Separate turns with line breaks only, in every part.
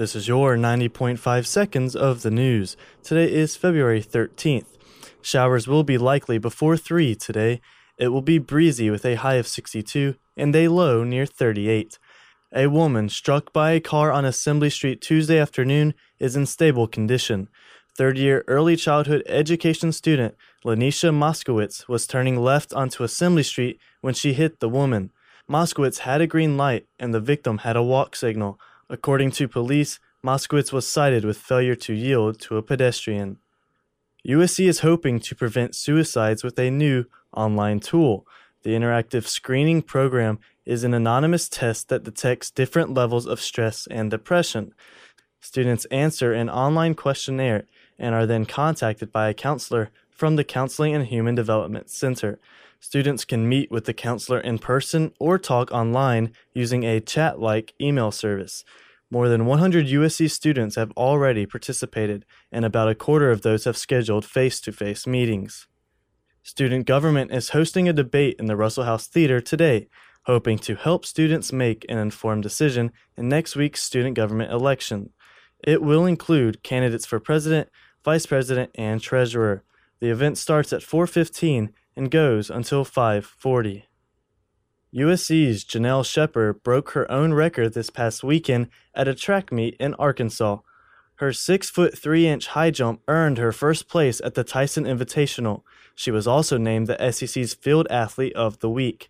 This is your 90.5 seconds of the news. Today is February 13th. Showers will be likely before 3 today. It will be breezy with a high of 62 and a low near 38. A woman struck by a car on Assembly Street Tuesday afternoon is in stable condition. Third year early childhood education student Lanisha Moskowitz was turning left onto Assembly Street when she hit the woman. Moskowitz had a green light and the victim had a walk signal. According to police, Moskowitz was cited with failure to yield to a pedestrian. USC is hoping to prevent suicides with a new online tool. The interactive screening program is an anonymous test that detects different levels of stress and depression. Students answer an online questionnaire and are then contacted by a counselor from the Counseling and Human Development Center. Students can meet with the counselor in person or talk online using a chat like email service. More than 100 USC students have already participated, and about a quarter of those have scheduled face to face meetings. Student government is hosting a debate in the Russell House Theater today, hoping to help students make an informed decision in next week's student government election. It will include candidates for president, vice president, and treasurer. The event starts at 4:15 and goes until 5:40. USC's Janelle Shepard broke her own record this past weekend at a track meet in Arkansas. Her 6 foot 3 inch high jump earned her first place at the Tyson Invitational. She was also named the SEC's Field Athlete of the Week.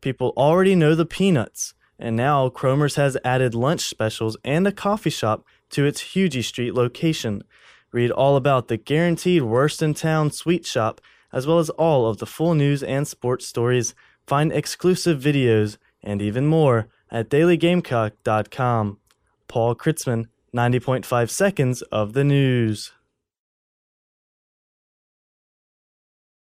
People already know the Peanuts, and now Cromer's has added lunch specials and a coffee shop to its Huger Street location. Read all about the guaranteed worst in town sweet shop, as well as all of the full news and sports stories Find exclusive videos and even more at dailygamecock.com. Paul Kritzman, 90.5 seconds of the news.